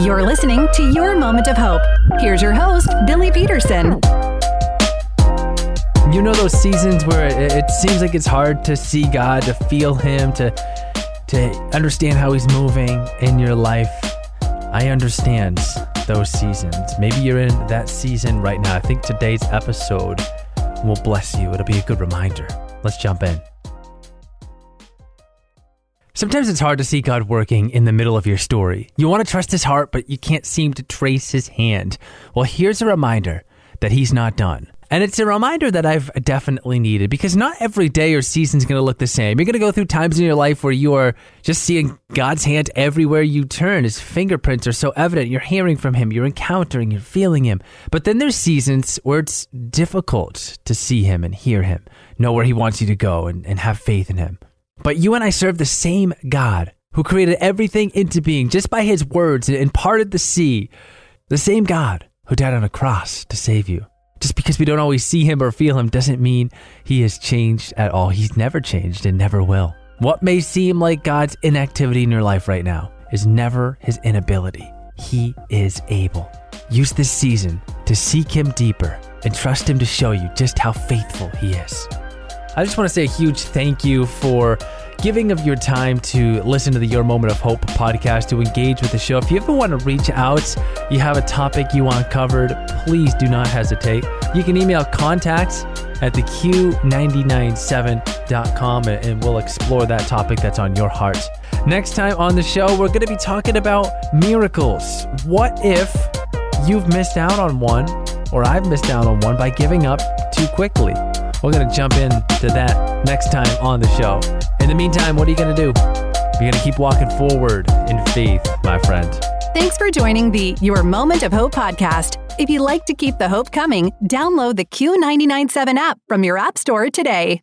You're listening to Your Moment of Hope. Here's your host, Billy Peterson. You know those seasons where it, it seems like it's hard to see God, to feel Him, to to understand how He's moving in your life. I understand those seasons. Maybe you're in that season right now. I think today's episode will bless you. It'll be a good reminder. Let's jump in. Sometimes it's hard to see God working in the middle of your story. You want to trust His heart, but you can't seem to trace His hand. Well, here's a reminder that He's not done. And it's a reminder that I've definitely needed because not every day or season is going to look the same. You're going to go through times in your life where you are just seeing God's hand everywhere you turn. His fingerprints are so evident. You're hearing from Him, you're encountering, you're feeling Him. But then there's seasons where it's difficult to see Him and hear Him, know where He wants you to go, and, and have faith in Him. But you and I serve the same God who created everything into being just by His words and parted the sea. The same God who died on a cross to save you. Just because we don't always see him or feel him doesn't mean he has changed at all. He's never changed and never will. What may seem like God's inactivity in your life right now is never his inability. He is able. Use this season to seek him deeper and trust him to show you just how faithful he is. I just want to say a huge thank you for giving of your time to listen to the Your Moment of Hope podcast, to engage with the show. If you ever want to reach out, you have a topic you want covered, please do not hesitate. You can email contacts at the q997.com and we'll explore that topic that's on your heart. Next time on the show, we're going to be talking about miracles. What if you've missed out on one, or I've missed out on one by giving up too quickly? We're going to jump into that next time on the show. In the meantime, what are you going to do? You're going to keep walking forward in faith, my friend. Thanks for joining the Your Moment of Hope podcast. If you'd like to keep the hope coming, download the Q997 app from your App Store today.